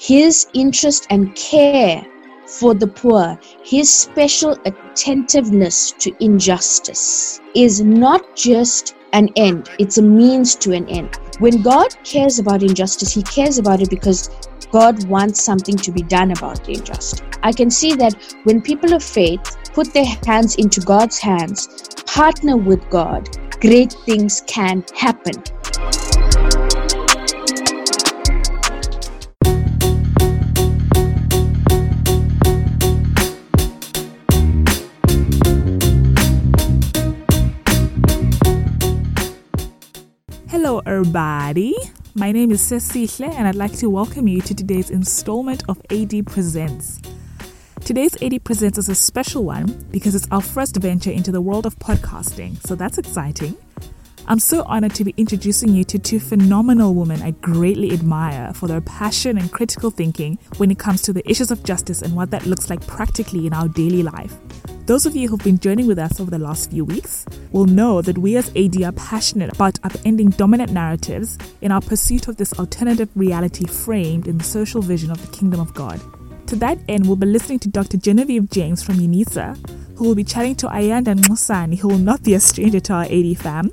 his interest and care for the poor, his special attentiveness to injustice is not just an end, it's a means to an end. When God cares about injustice, He cares about it because God wants something to be done about the injustice. I can see that when people of faith put their hands into God's hands, partner with God, great things can happen. Everybody. My name is Cecilia, and I'd like to welcome you to today's installment of AD Presents. Today's AD Presents is a special one because it's our first venture into the world of podcasting, so that's exciting. I'm so honored to be introducing you to two phenomenal women I greatly admire for their passion and critical thinking when it comes to the issues of justice and what that looks like practically in our daily life. Those of you who've been joining with us over the last few weeks will know that we as AD are passionate about upending dominant narratives in our pursuit of this alternative reality framed in the social vision of the kingdom of God. To that end, we'll be listening to Dr. Genevieve James from UNISA, who will be chatting to Ayanda Musani, who will not be a stranger to our AD fam.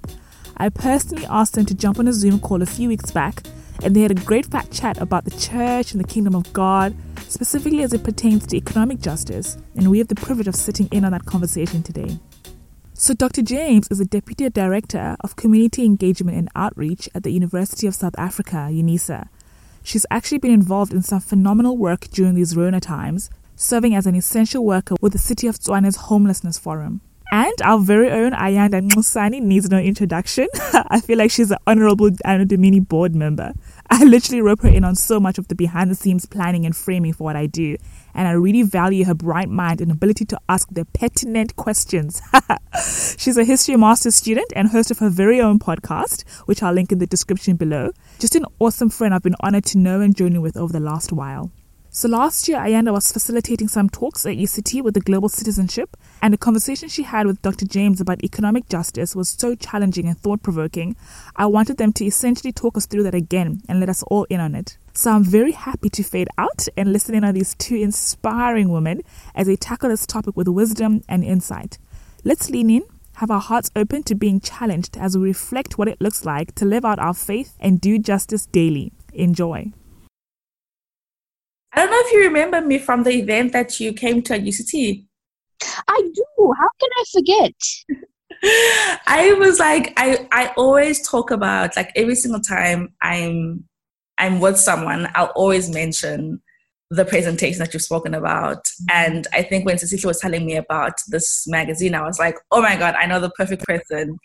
I personally asked them to jump on a Zoom call a few weeks back, and they had a great fat chat about the church and the kingdom of God, specifically as it pertains to economic justice, and we have the privilege of sitting in on that conversation today. So, Dr. James is the Deputy Director of Community Engagement and Outreach at the University of South Africa, UNISA. She's actually been involved in some phenomenal work during these Rona times, serving as an essential worker with the City of Tshwane's Homelessness Forum. And our very own Ayanda Musani needs no introduction. I feel like she's an honorable Anno Domini board member. I literally rope her in on so much of the behind the scenes planning and framing for what I do. And I really value her bright mind and ability to ask the pertinent questions. She's a history master's student and host of her very own podcast, which I'll link in the description below. Just an awesome friend I've been honored to know and journey with over the last while. So last year, Ayanda was facilitating some talks at UCT with the Global Citizenship, and the conversation she had with Dr. James about economic justice was so challenging and thought provoking. I wanted them to essentially talk us through that again and let us all in on it. So I'm very happy to fade out and listen in on these two inspiring women as they tackle this topic with wisdom and insight. Let's lean in, have our hearts open to being challenged as we reflect what it looks like to live out our faith and do justice daily. Enjoy. I don't know if you remember me from the event that you came to at UCT. I do. How can I forget? I was like, I, I always talk about like every single time I'm I'm with someone, I'll always mention the presentation that you've spoken about. Mm-hmm. And I think when Cecilia was telling me about this magazine, I was like, oh my God, I know the perfect person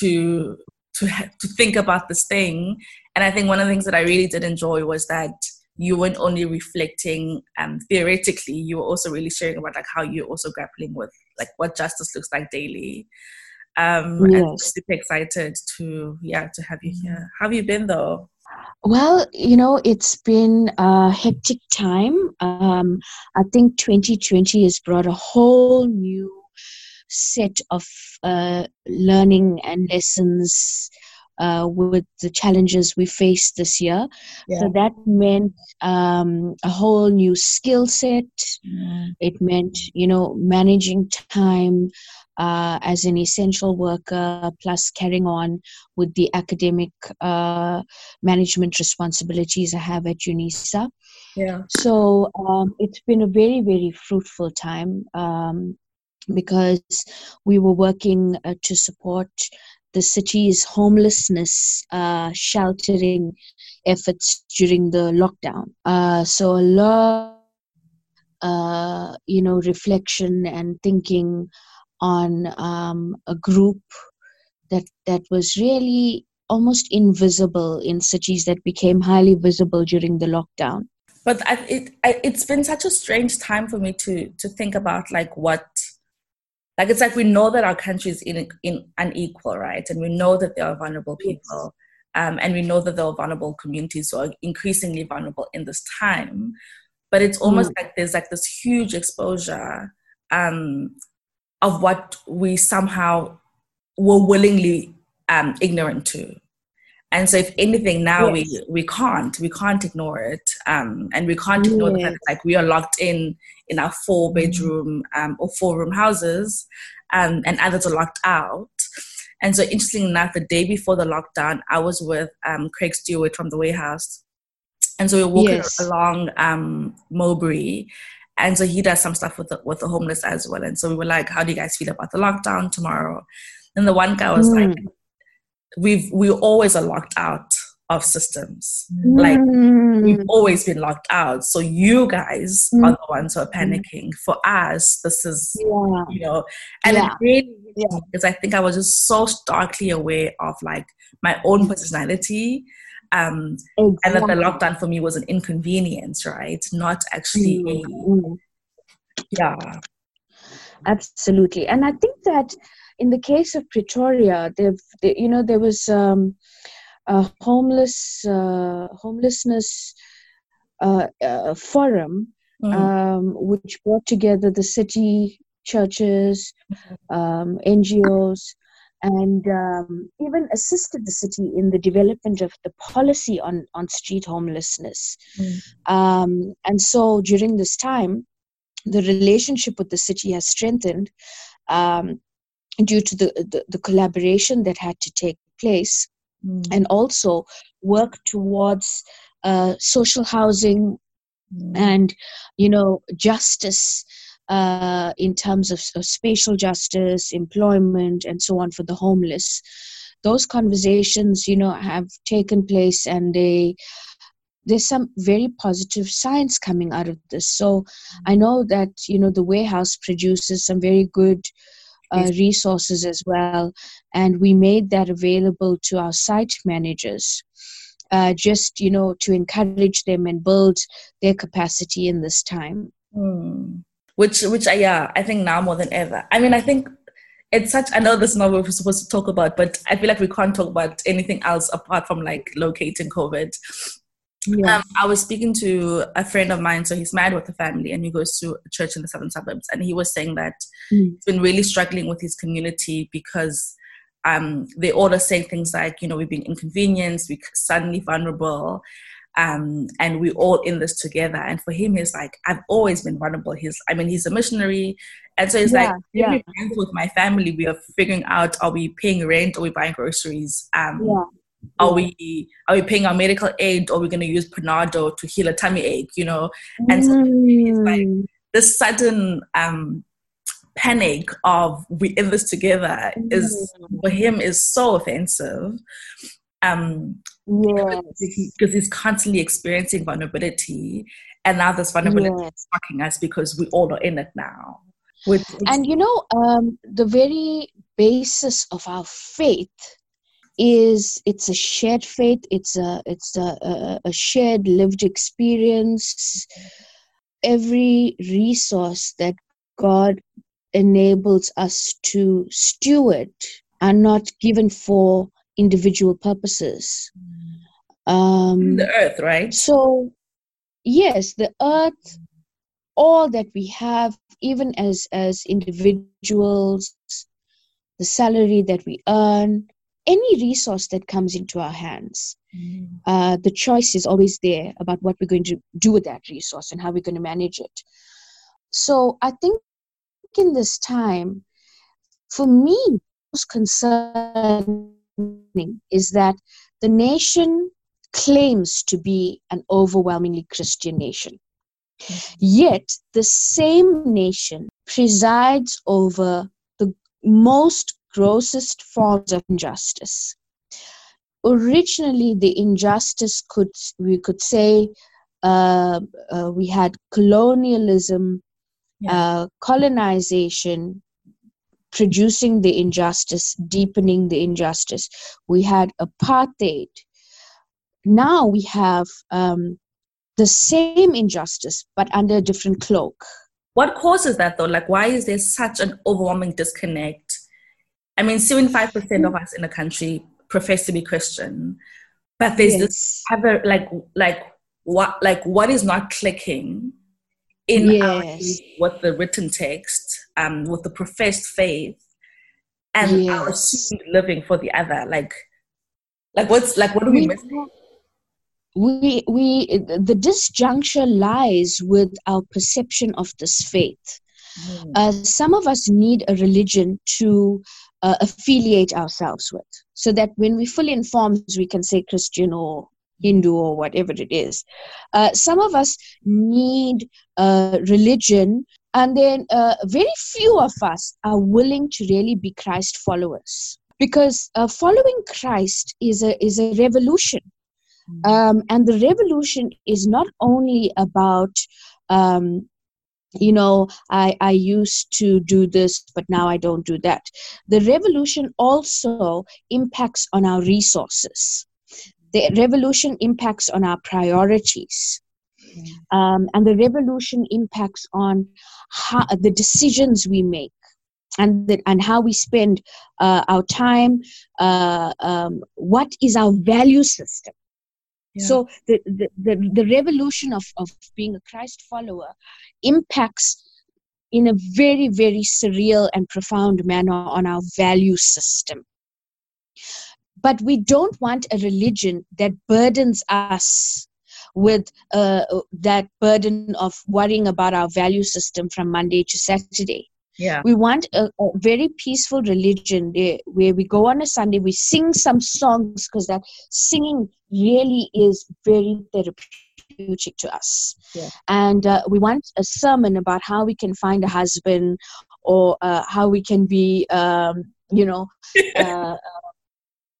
to to to think about this thing. And I think one of the things that I really did enjoy was that you weren't only reflecting um, theoretically, you were also really sharing about like how you're also grappling with like what justice looks like daily. Um, yes. And super excited to yeah to have you here. How have you been though? Well, you know, it's been a hectic time. Um, I think 2020 has brought a whole new set of uh, learning and lessons uh, with the challenges we faced this year. Yeah. So that meant um, a whole new skill set. Mm. It meant, you know, managing time uh, as an essential worker, plus carrying on with the academic uh, management responsibilities I have at UNISA. Yeah. So um, it's been a very, very fruitful time. Um, because we were working uh, to support the city's homelessness uh, sheltering efforts during the lockdown. Uh, so a lot, uh, you know, reflection and thinking on um, a group that that was really almost invisible in cities that became highly visible during the lockdown. But I, it I, it's been such a strange time for me to to think about like what like it's like we know that our country is in, in unequal right? And we know that there are vulnerable people um, and we know that there are vulnerable communities who are increasingly vulnerable in this time. But it's almost mm. like there's like this huge exposure um, of what we somehow were willingly um, ignorant to And so, if anything, now yes. we we can't we can't ignore it, um, and we can't ignore yes. the fact that like we are locked in in our four mm. bedroom um, or four room houses, um, and others are locked out. And so, interesting enough, the day before the lockdown, I was with um, Craig Stewart from the Warehouse, and so we were walking yes. along um, Mowbray, and so he does some stuff with the, with the homeless as well. And so we were like, "How do you guys feel about the lockdown tomorrow?" And the one guy was mm. like, we've we always are locked out of systems. Mm. Like we've always been locked out. So you guys mm. are the ones who are panicking. For us, this is yeah. you know, and yeah. it really yeah. because I think I was just so starkly aware of like my own personality. Um, exactly. and that the lockdown for me was an inconvenience, right? Not actually mm. a yeah. Absolutely. And I think that in the case of Pretoria, they've, they, you know, there was um, a homeless uh, homelessness uh, uh, forum mm. um, which brought together the city, churches, um, NGOs, and um, even assisted the city in the development of the policy on, on street homelessness. Mm. Um, and so during this time, the relationship with the city has strengthened. Um, due to the, the, the collaboration that had to take place mm. and also work towards uh, social housing mm. and you know justice uh, in terms of, of, spatial justice employment and so on for the homeless those conversations you know have taken place and they there's some very positive signs coming out of this so mm. i know that you know the warehouse produces some very good uh, resources as well. And we made that available to our site managers. Uh, just you know to encourage them and build their capacity in this time mm. which which I, yeah i think now more than ever i mean i think it's such i know this is not what we're supposed to talk about but i feel like we can't talk about anything else apart from like locating covid yeah. Um, I was speaking to a friend of mine, so he's married with a family and he goes to a church in the southern suburbs. And he was saying that mm. he's been really struggling with his community because um, they all are saying things like, you know, we've been inconvenienced, we're suddenly vulnerable, um, and we're all in this together. And for him, he's like, I've always been vulnerable. He's, I mean, he's a missionary. And so he's yeah, like, yeah. with my family, we are figuring out, are we paying rent? Are we buying groceries? Um, yeah are we are we paying our medical aid or are we going to use Panado to heal a tummy ache? You know, and so it's like mm. this sudden um, panic of we in this together is mm. for him is so offensive. Um, yes. because he's constantly experiencing vulnerability, and now this vulnerability yes. is shocking us because we all are in it now. With, and you know, um, the very basis of our faith is it's a shared faith it's a it's a, a, a shared lived experience. Every resource that god enables us to steward are not given for individual purposes. Um the earth right? so yes the earth all that we have even as as individuals the salary that we earn any resource that comes into our hands, mm. uh, the choice is always there about what we're going to do with that resource and how we're going to manage it. So I think in this time, for me, most concerning is that the nation claims to be an overwhelmingly Christian nation. Mm-hmm. Yet the same nation presides over the most grossest forms of injustice. Originally, the injustice could we could say uh, uh, we had colonialism, yeah. uh, colonization, producing the injustice, deepening the injustice. We had apartheid. Now we have um, the same injustice, but under a different cloak. What causes that though? Like, why is there such an overwhelming disconnect I mean, 75% of us in the country profess to be Christian, but there's yes. this other, like, like, what, like, what is not clicking in yes. our, with the written text, um, with the professed faith, and yes. our living for the other. Like, Like what's like what do we, we miss? We we the disjuncture lies with our perception of this faith. Mm. Uh, some of us need a religion to uh, affiliate ourselves with, so that when we fill in forms, we can say Christian or Hindu or whatever it is. Uh, some of us need a religion, and then uh, very few of us are willing to really be Christ followers because uh, following Christ is a is a revolution, mm. um, and the revolution is not only about um, you know I, I used to do this but now i don't do that. The revolution also impacts on our resources. The revolution impacts on our priorities. Um, and the revolution impacts on how, the decisions we make and the, and how we spend uh, our time uh, um, what is our value system so the, the, the, the revolution of, of being a christ follower impacts in a very very surreal and profound manner on our value system but we don't want a religion that burdens us with uh, that burden of worrying about our value system from Monday to Saturday. Yeah. We want a, a very peaceful religion where we go on a Sunday, we sing some songs because that singing really is very therapeutic to us. Yeah. And uh, we want a sermon about how we can find a husband or uh, how we can be, um, you know, uh,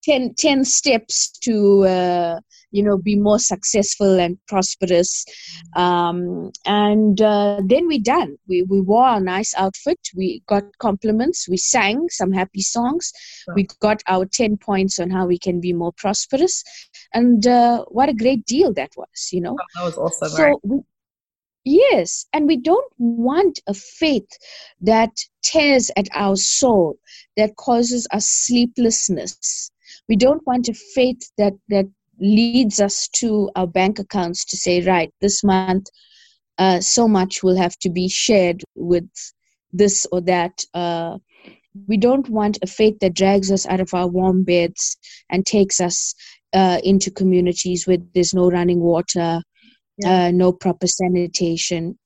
10, 10 steps to uh, you know be more successful and prosperous. Um, and uh, then we done. We, we wore a nice outfit. We got compliments. We sang some happy songs. We got our 10 points on how we can be more prosperous. And uh, what a great deal that was you know? That was awesome so right? we, Yes, and we don't want a faith that tears at our soul, that causes us sleeplessness, we don't want a faith that that leads us to our bank accounts to say right this month uh, so much will have to be shared with this or that uh, we don't want a faith that drags us out of our warm beds and takes us uh, into communities where there's no running water yeah. Uh, no proper sanitation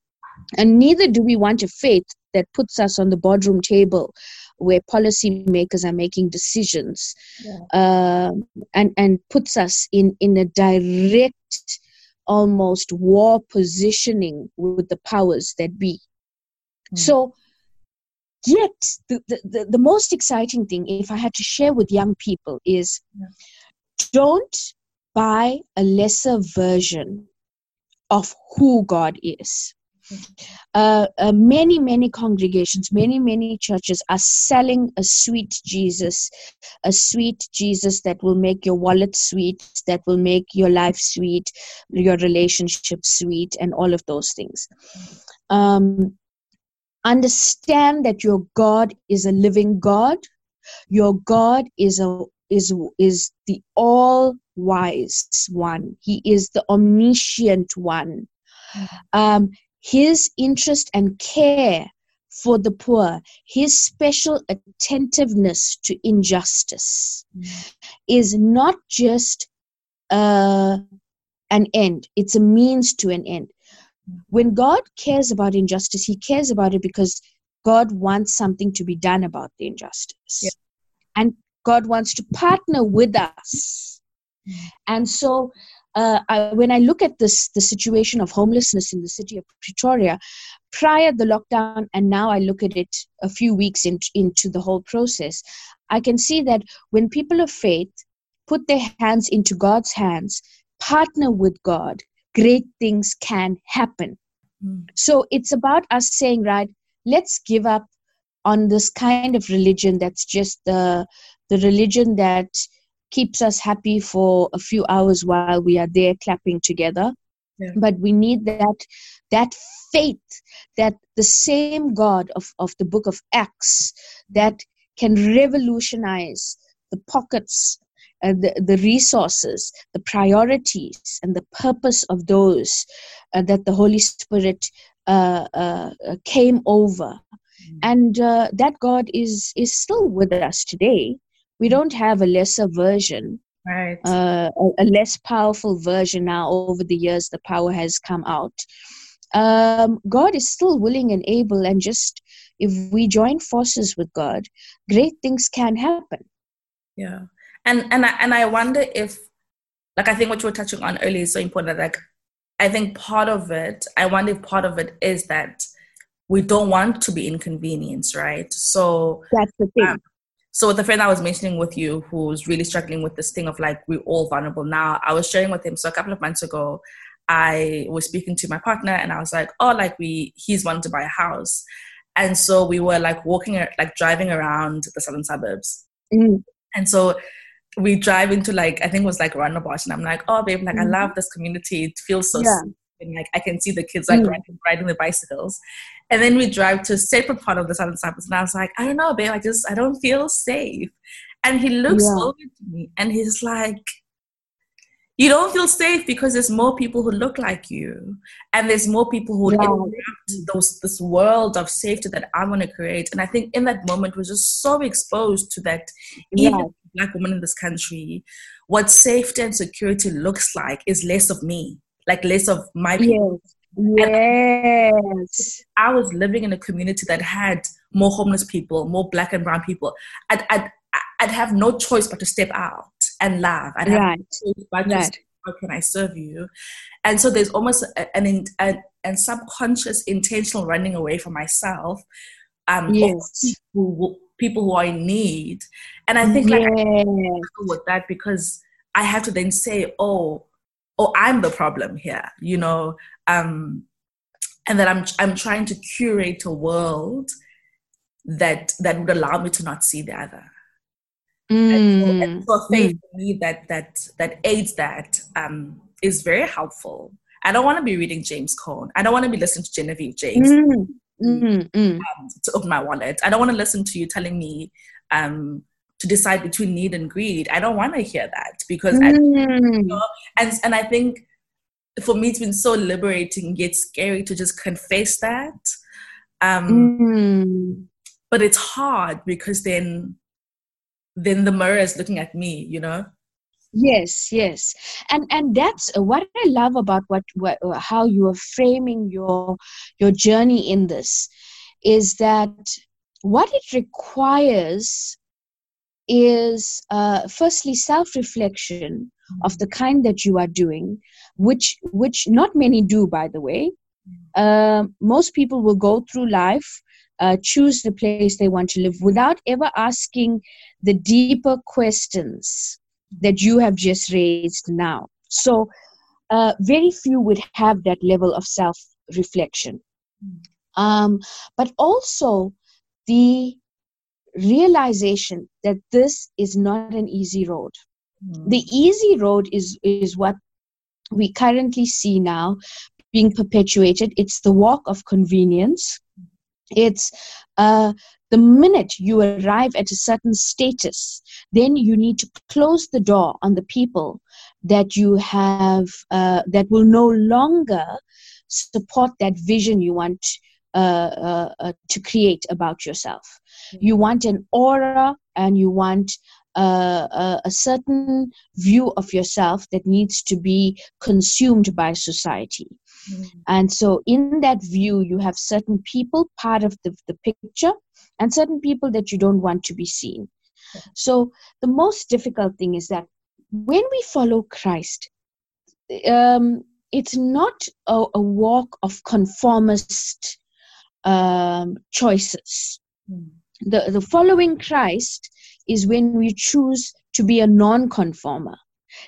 and neither do we want a faith that puts us on the boardroom table where policymakers are making decisions yeah. uh, and and puts us in in a direct almost war positioning with the powers that be mm. so yet the, the, the, most exciting thing if i had to share with young people is yeah. don't buy a lesser version of who god is uh, uh, many, many congregations, many, many churches are selling a sweet Jesus, a sweet Jesus that will make your wallet sweet, that will make your life sweet, your relationship sweet, and all of those things. Um, understand that your God is a living God. Your God is a is is the all wise one. He is the omniscient one. Um, his interest and care for the poor, his special attentiveness to injustice mm. is not just uh, an end, it's a means to an end. When God cares about injustice, he cares about it because God wants something to be done about the injustice. Yeah. And God wants to partner with us. Mm. And so uh, I, when I look at this, the situation of homelessness in the city of Pretoria, prior the lockdown, and now I look at it a few weeks in, into the whole process, I can see that when people of faith put their hands into God's hands, partner with God, great things can happen. Mm. So it's about us saying, right, let's give up on this kind of religion that's just the the religion that keeps us happy for a few hours while we are there clapping together yeah. but we need that that faith that the same god of, of the book of acts that can revolutionize the pockets uh, the, the resources the priorities and the purpose of those uh, that the holy spirit uh, uh came over mm. and uh, that god is is still with us today we don't have a lesser version right. uh, a, a, less powerful version now over the years the power has come out. Um, god is still willing and able and just if we join forces with god great things can happen. Yeah. And and I, and I wonder if like i think what you were touching on earlier is so important like i think part of it i wonder if part of it is that we don't want to be inconvenienced right? So that's the thing. um, so with the friend I was mentioning with you who's really struggling with this thing of like we're all vulnerable now, I was sharing with him. So a couple of months ago, I was speaking to my partner and I was like, oh, like we he's wanting to buy a house. And so we were like walking like driving around the southern suburbs. Mm. And so we drive into like I think it was like Rondebosch and I'm like, oh babe, like mm. I love this community. It feels so yeah. and like I can see the kids like mm. riding, riding the bicycles. And then we drive to a separate part of the southern suburbs. And I was like, I don't know, babe, I just, I don't feel safe. And he looks yeah. over to me and he's like, you don't feel safe because there's more people who look like you and there's more people who yeah. interrupt those this world of safety that i want to create and i think in that moment we're just so exposed to that yeah. even black woman in this country what safety and security looks like is less of me like less of my people yes. Yes. I was living in a community that had more homeless people, more black and brown people. I'd, I'd, I'd have no choice but to step out and laugh. I'd have right. no choice but right. to how can I serve you? And so there's almost an, an, an subconscious intentional running away from myself. Um, yes. People, people who are in need. And I think like yes. I with that because I have to then say, oh, oh, I'm the problem here, you know, um, and that I'm I'm trying to curate a world that that would allow me to not see the other. Mm. And, so, and so faith mm. for me that that that aids that um, is very helpful. I don't want to be reading James Cone. I don't want to be listening to Genevieve James mm. Mm, mm. Um, to open my wallet. I don't want to listen to you telling me um, to decide between need and greed. I don't want to hear that because, I, you know, and and I think for me it's been so liberating yet scary to just confess that. Um mm. but it's hard because then then the mirror is looking at me you know? Yes yes. And and that's what i love about what, what how you are framing your your journey in this is that what it requires is uh, firstly self-reflection of the kind that you are doing which which not many do by the way. Uh, most people will go through life uh, choose the place they want to live without ever asking the deeper questions that you have just raised now. So uh, very few would have that level of self reflection um, but also the realization that this is not an easy road. The easy road is is what we currently see now being perpetuated. It's the walk of convenience. It's uh, the minute you arrive at a certain status, then you need to close the door on the people that you have uh, that will no longer support that vision you want uh, uh, uh to create about yourself. You want an aura and you want a, a, certain view of yourself that needs to be consumed by society. Mm-hmm. And so, in that view, you have certain people part of the, the picture and certain people that you don't want to be seen. So, the most difficult thing is that when we follow Christ, um, it's not a, a, walk of conformist um, choices. Mm. The, the following Christ is when we choose to be a non-conformer.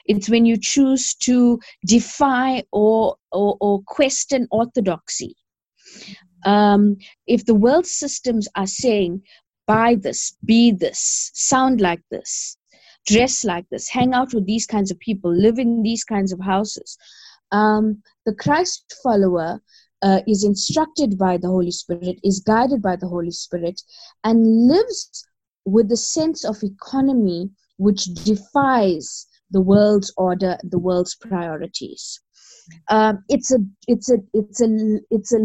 It's when you choose to defy or or, or question orthodoxy. Um, if the world systems are saying buy this be this sound like this dress like this hang out with these kinds of people live in these kinds of houses um, the christ follower uh, is instructed by the holy spirit is guided by the holy spirit and lives with the sense of economy which defies the world's order, the world's priorities. um, it's a it's a it's a it's a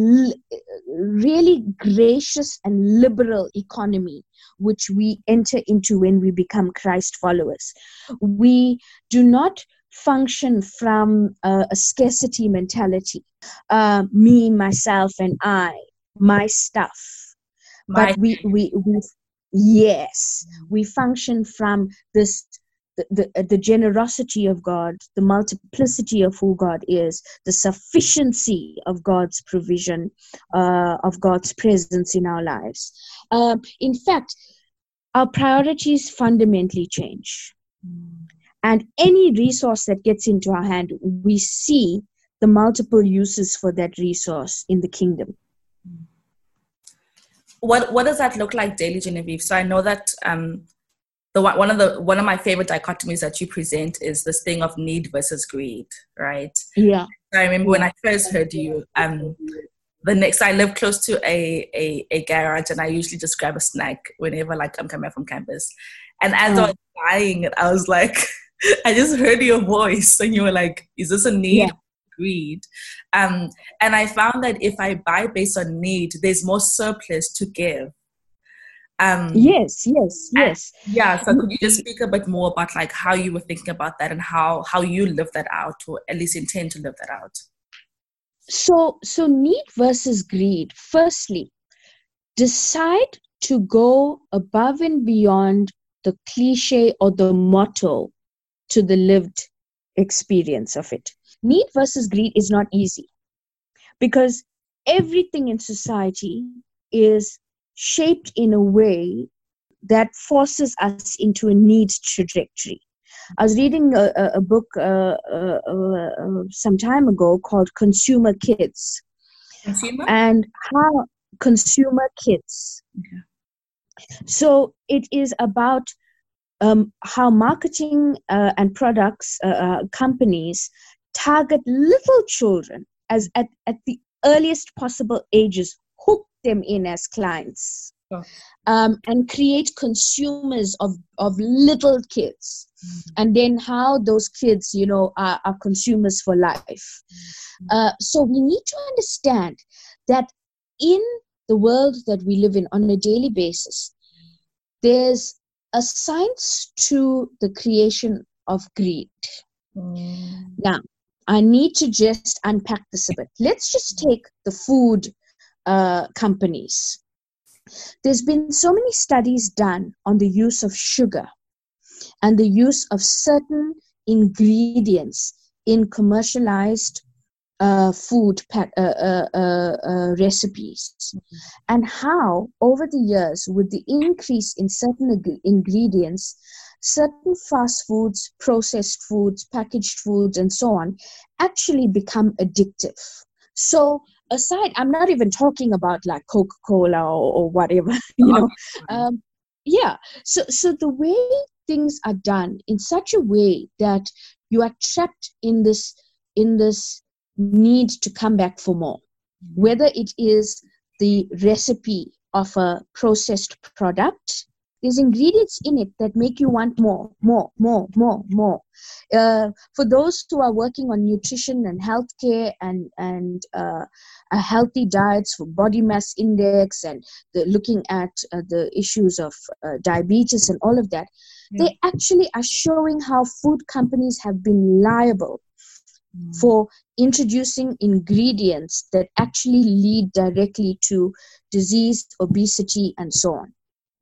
really gracious and liberal economy which we enter into when we become Christ followers. We do not function from a, a scarcity mentality. Uh, me, myself, and I, my stuff. My but we, we, we, yes, we function from this the, the, the generosity of God, the multiplicity of who God is, the sufficiency of God's provision, uh, of God's presence in our lives. Uh, in fact, our priorities fundamentally change. And any resource that gets into our hand, we see the multiple uses for that resource in the kingdom. What what does that look like daily, Genevieve? So I know that um, the one of the one of my favorite dichotomies that you present is this thing of need versus greed, right? Yeah. I remember when I first heard you, um, the next I live close to a, a, a garage and I usually just grab a snack whenever like I'm coming from campus. And as I was buying it, I was like, I just heard your voice and you were like, is this a need? Yeah. Greed. Um, and I found that if I buy based on need, there's more surplus to give. Um, yes, yes, yes. yeah. So could you just speak a bit more about like how you were thinking about that and how how you live that out, or at least intend to live that out? so so need versus greed firstly decide to go above and beyond the cliche or the motto to the lived experience of it need versus greed is not easy because everything in society is shaped in a way that forces us into a needs trajectory I was reading a, a, a book uh, uh, uh, some time ago called Consumer Kids. Consumer? And how consumer kids. Okay. So it is about um, how marketing uh, and products uh, uh, companies target little children as at, at the earliest possible ages, hook them in as clients. Oh. Um, and create consumers of, of little kids mm-hmm. and then how those kids you know are, are consumers for life mm-hmm. uh, so we need to understand that in the world that we live in on a daily basis there's a science to the creation of greed mm. now i need to just unpack this a bit let's just take the food uh, companies there's been so many studies done on the use of sugar and the use of certain ingredients in commercialized uh, food uh, uh, uh, uh, recipes mm-hmm. and how over the years with the increase in certain ag- ingredients certain fast foods processed foods packaged foods and so on actually become addictive. So aside i'm not even talking about like coca-cola or, or whatever you know. Um, yeah. So so the way things are done in such a way that you are trapped in this in this need to come back for more whether it is the recipe of a processed product there's ingredients in it that make you want more more more more more uh, for those who are working on nutrition and healthcare and and uh, a healthy diets for body mass index and the, looking at uh, the issues of uh, diabetes and all of that yeah. they actually are showing how food companies have been liable mm. for introducing ingredients that actually lead directly to disease obesity and so on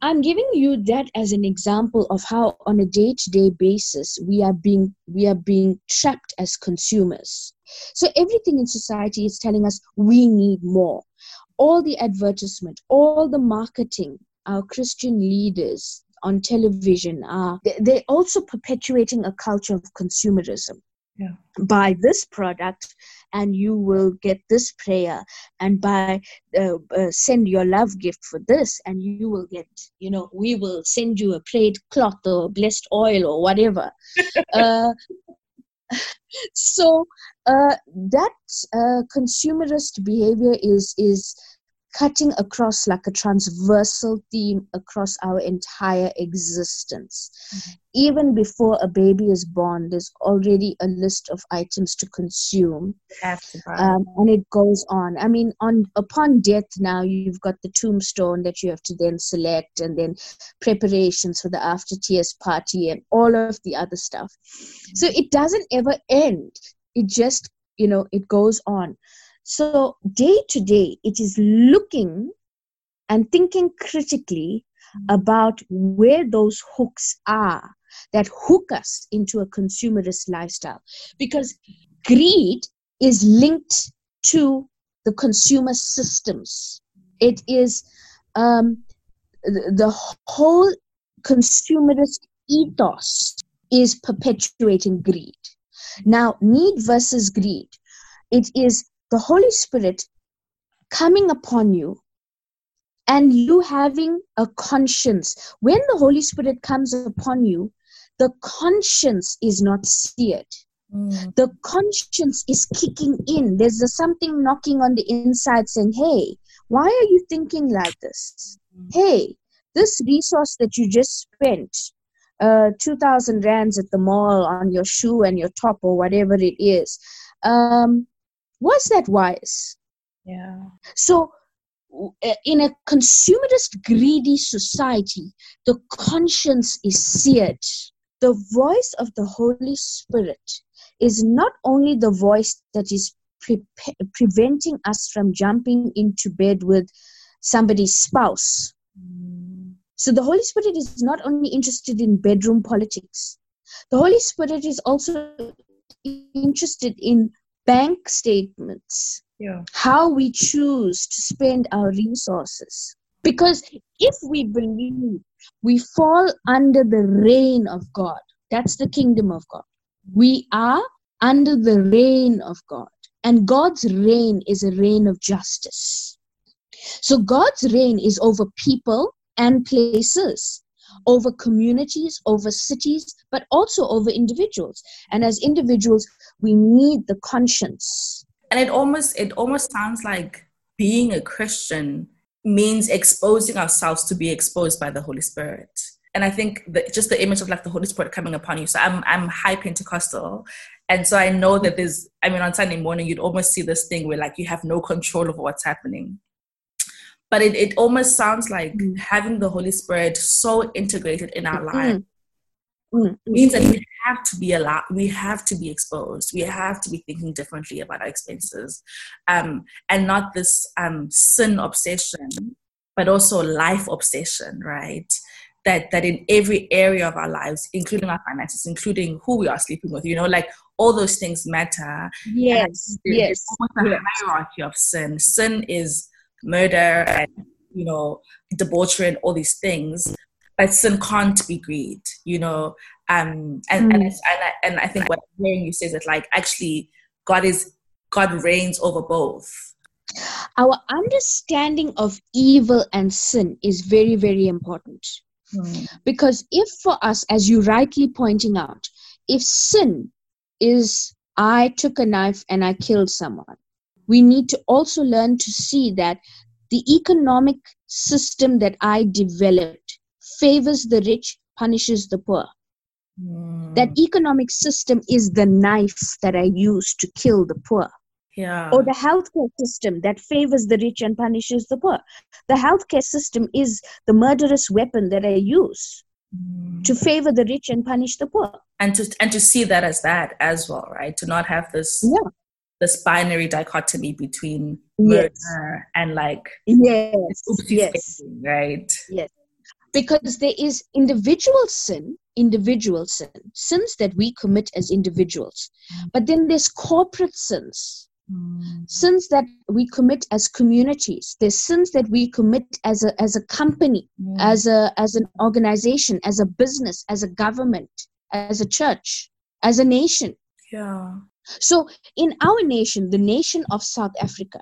I'm giving you that as an example of how on a day-to-day basis we are being we are being trapped as consumers. So everything in society is telling us we need more. All the advertisement, all the marketing, our Christian leaders on television are they're also perpetuating a culture of consumerism. Yeah. Buy this product and you will get this prayer and buy uh, uh, send your love gift for this and you will get you know we will send you a prayed cloth or blessed oil or whatever uh, so uh, that uh, consumerist behavior is is cutting across like a transversal theme across our entire existence. Mm-hmm. Even before a baby is born, there's already a list of items to consume, um, and it goes on. I mean, on upon death, now you've got the tombstone that you have to then select, and then preparations for the after tears party, and all of the other stuff. Mm-hmm. So it doesn't ever end. It just you know it goes on so, day to day, it is looking and thinking critically about where those hooks are that hook us into a consumerist lifestyle. Because greed is linked to the consumer systems. It is um, the whole consumerist ethos is perpetuating greed. Now, need versus greed. It is the Holy Spirit coming upon you and you having a conscience. When the Holy Spirit comes upon you, the conscience is not seared. Mm. The conscience is kicking in. There's a something knocking on the inside saying, Hey, why are you thinking like this? Mm. Hey, this resource that you just spent, uh, 2000 rands at the mall on your shoe and your top or whatever it is, um, was that wise? Yeah. So, uh, in a consumerist, greedy society, the conscience is seared. The voice of the Holy Spirit is not only the voice that is pre- preventing us from jumping into bed with somebody's spouse. Mm. So, the Holy Spirit is not only interested in bedroom politics, the Holy Spirit is also interested in bank statements, yeah. how we choose to spend our resources. Because if we believe we fall under the reign of God, that's the kingdom of God. We are under the reign of God. And God's reign is a reign of justice. So God's reign is over people and places over communities, over cities, but also over individuals. And as individuals, we need the conscience. And it almost it almost sounds like being a Christian means exposing ourselves to be exposed by the Holy Spirit. And I think that just the image of like the Holy Spirit coming upon you. So I'm I'm high Pentecostal. And so I know that there's I mean on Sunday morning you'd almost see this thing where like you have no control over what's happening but it, it almost sounds like mm. having the holy spirit so integrated in our life mm. means that we have to be allowed we have to be exposed we have to be thinking differently about our expenses um, and not this um, sin obsession but also life obsession right that that in every area of our lives including our finances including who we are sleeping with you know like all those things matter yes yes almost a yes. hierarchy of sin sin is murder and you know debauchery and all these things but sin can't be greed you know um and mm. and, and, I, and I think what I'm hearing you say is that like actually god is god reigns over both our understanding of evil and sin is very very important mm. because if for us as you rightly pointing out if sin is i took a knife and i killed someone we need to also learn to see that the economic system that I developed favors the rich, punishes the poor. Mm. That economic system is the knife that I use to kill the poor. Yeah. Or the healthcare system that favors the rich and punishes the poor. The healthcare system is the murderous weapon that I use mm. to favor the rich and punish the poor. And to and to see that as that as well, right? To not have this yeah this binary dichotomy between murder yes. and like yes yes. right? Yes. Because there is individual sin individual sin sins that we commit as individuals. But then there's corporate sins. Mm. sins that we commit as communities. There's sins that we commit as a as a company mm. as a as an organization as a business as a government as a church as a nation. Yeah so, in our nation, the nation of South Africa,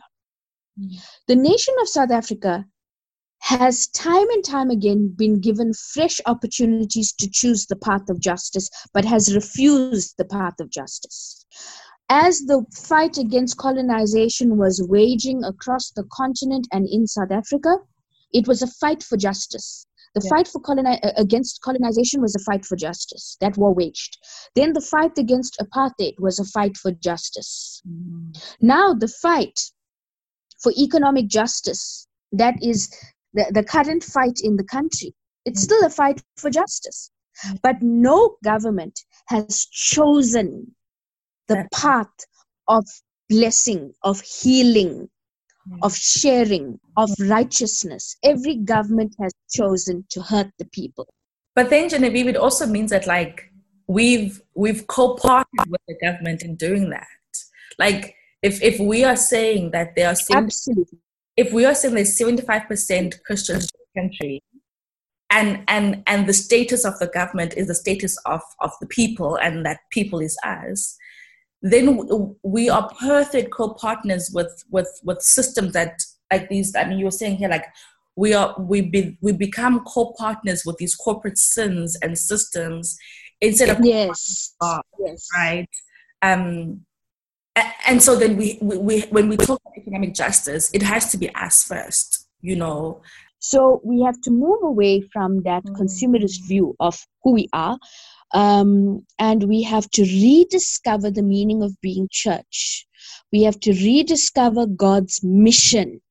the nation of South Africa has time and time again been given fresh opportunities to choose the path of justice, but has refused the path of justice. as the fight against colonization was waging across the continent and in South Africa, it was a fight for justice. The yeah. fight for coloni- uh, against colonization was a fight for justice. That war waged. Then the fight against apartheid was a fight for justice. Mm. Now the fight for economic justice, that is the, the current fight in the country, it's mm. still a fight for justice. Mm. But no government has chosen the path of blessing, of healing, of sharing, of righteousness. Every government has chosen to hurt the people. But then, Genevieve, it also means that like we've we've co-partnered with the government in doing that. Like if if we are saying that there are 70, absolutely if we are saying there's 75% Christians in the country, and and and the status of the government is the status of of the people, and that people is us, then we are perfect co-partners with with with systems that like these i mean you were saying here like we are we be, we become co-partners with these corporate sins and systems instead of yes. yes. right? Um and so then we, we, we when we talk about economic justice it has to be us first you know? So we have to move away from that mm. consumerist view of who we are um, and we have to rediscover the meaning of being church. We have to rediscover God's mission.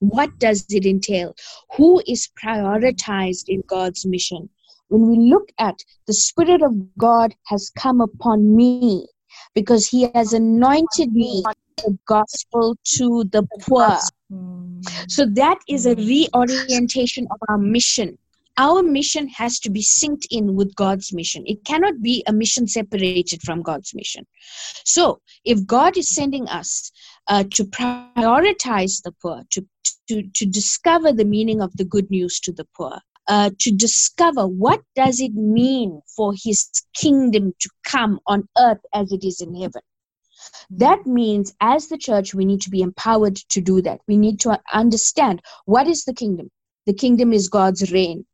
What does it entail? Who is prioritized in God's mission? When we look at the Spirit of God has come upon me because He has anointed me the gospel to the poor. So that is a reorientation of our mission our mission has to be synced in with God's mission. It cannot be a mission separated from God's mission. So, if God is sending us uh, to prioritize the poor, to, to, to discover the meaning of the good news to the poor, uh, to discover what does it mean for his kingdom to come on earth as it is in heaven that means as the church we need to be empowered to do that we need to understand what is the kingdom the kingdom is god's reign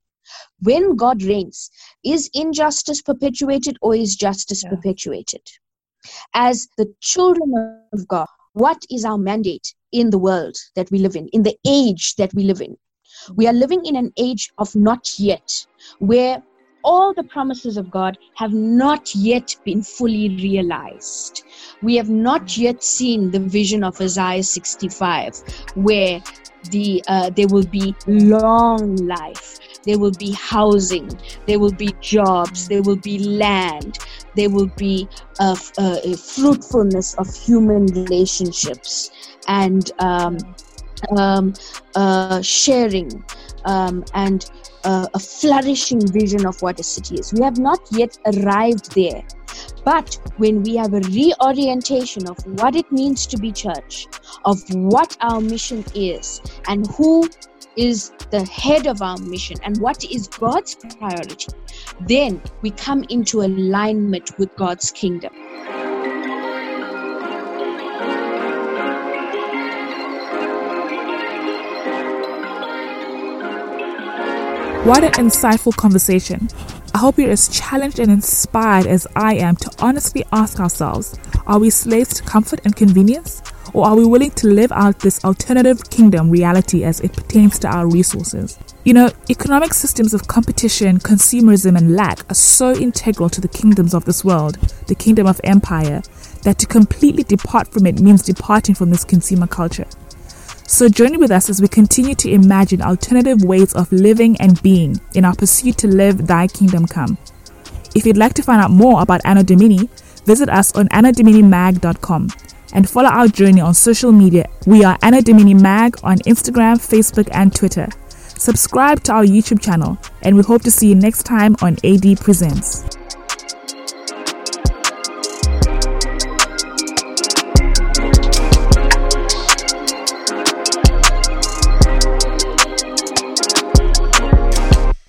when God reigns, is injustice perpetuated or is justice yeah. perpetuated? As the children of God, what is our mandate in the world that we live in, in the age that we live in? We are living in an age of not yet, where all the promises of God have not yet been fully realized. We have not yet seen the vision of Isaiah 65, where the uh, there will be long life there will be housing there will be jobs there will be land there will be a, a, a fruitfulness of human relationships and um, um, uh, sharing um, and uh, a flourishing vision of what a city is. We have not yet arrived there. But when we have a reorientation of what it means to be church, of what our mission is, and who is the head of our mission and what is God's priority, then we come into alignment with God's kingdom. What an insightful conversation. I hope you're as challenged and inspired as I am to honestly ask ourselves are we slaves to comfort and convenience? Or are we willing to live out this alternative kingdom reality as it pertains to our resources? You know, economic systems of competition, consumerism, and lack are so integral to the kingdoms of this world, the kingdom of empire, that to completely depart from it means departing from this consumer culture. So journey with us as we continue to imagine alternative ways of living and being in our pursuit to live thy kingdom come. If you'd like to find out more about Anno Domini, visit us on annodominimag.com and follow our journey on social media. We are Anno Domini Mag on Instagram, Facebook, and Twitter. Subscribe to our YouTube channel, and we hope to see you next time on AD Presents.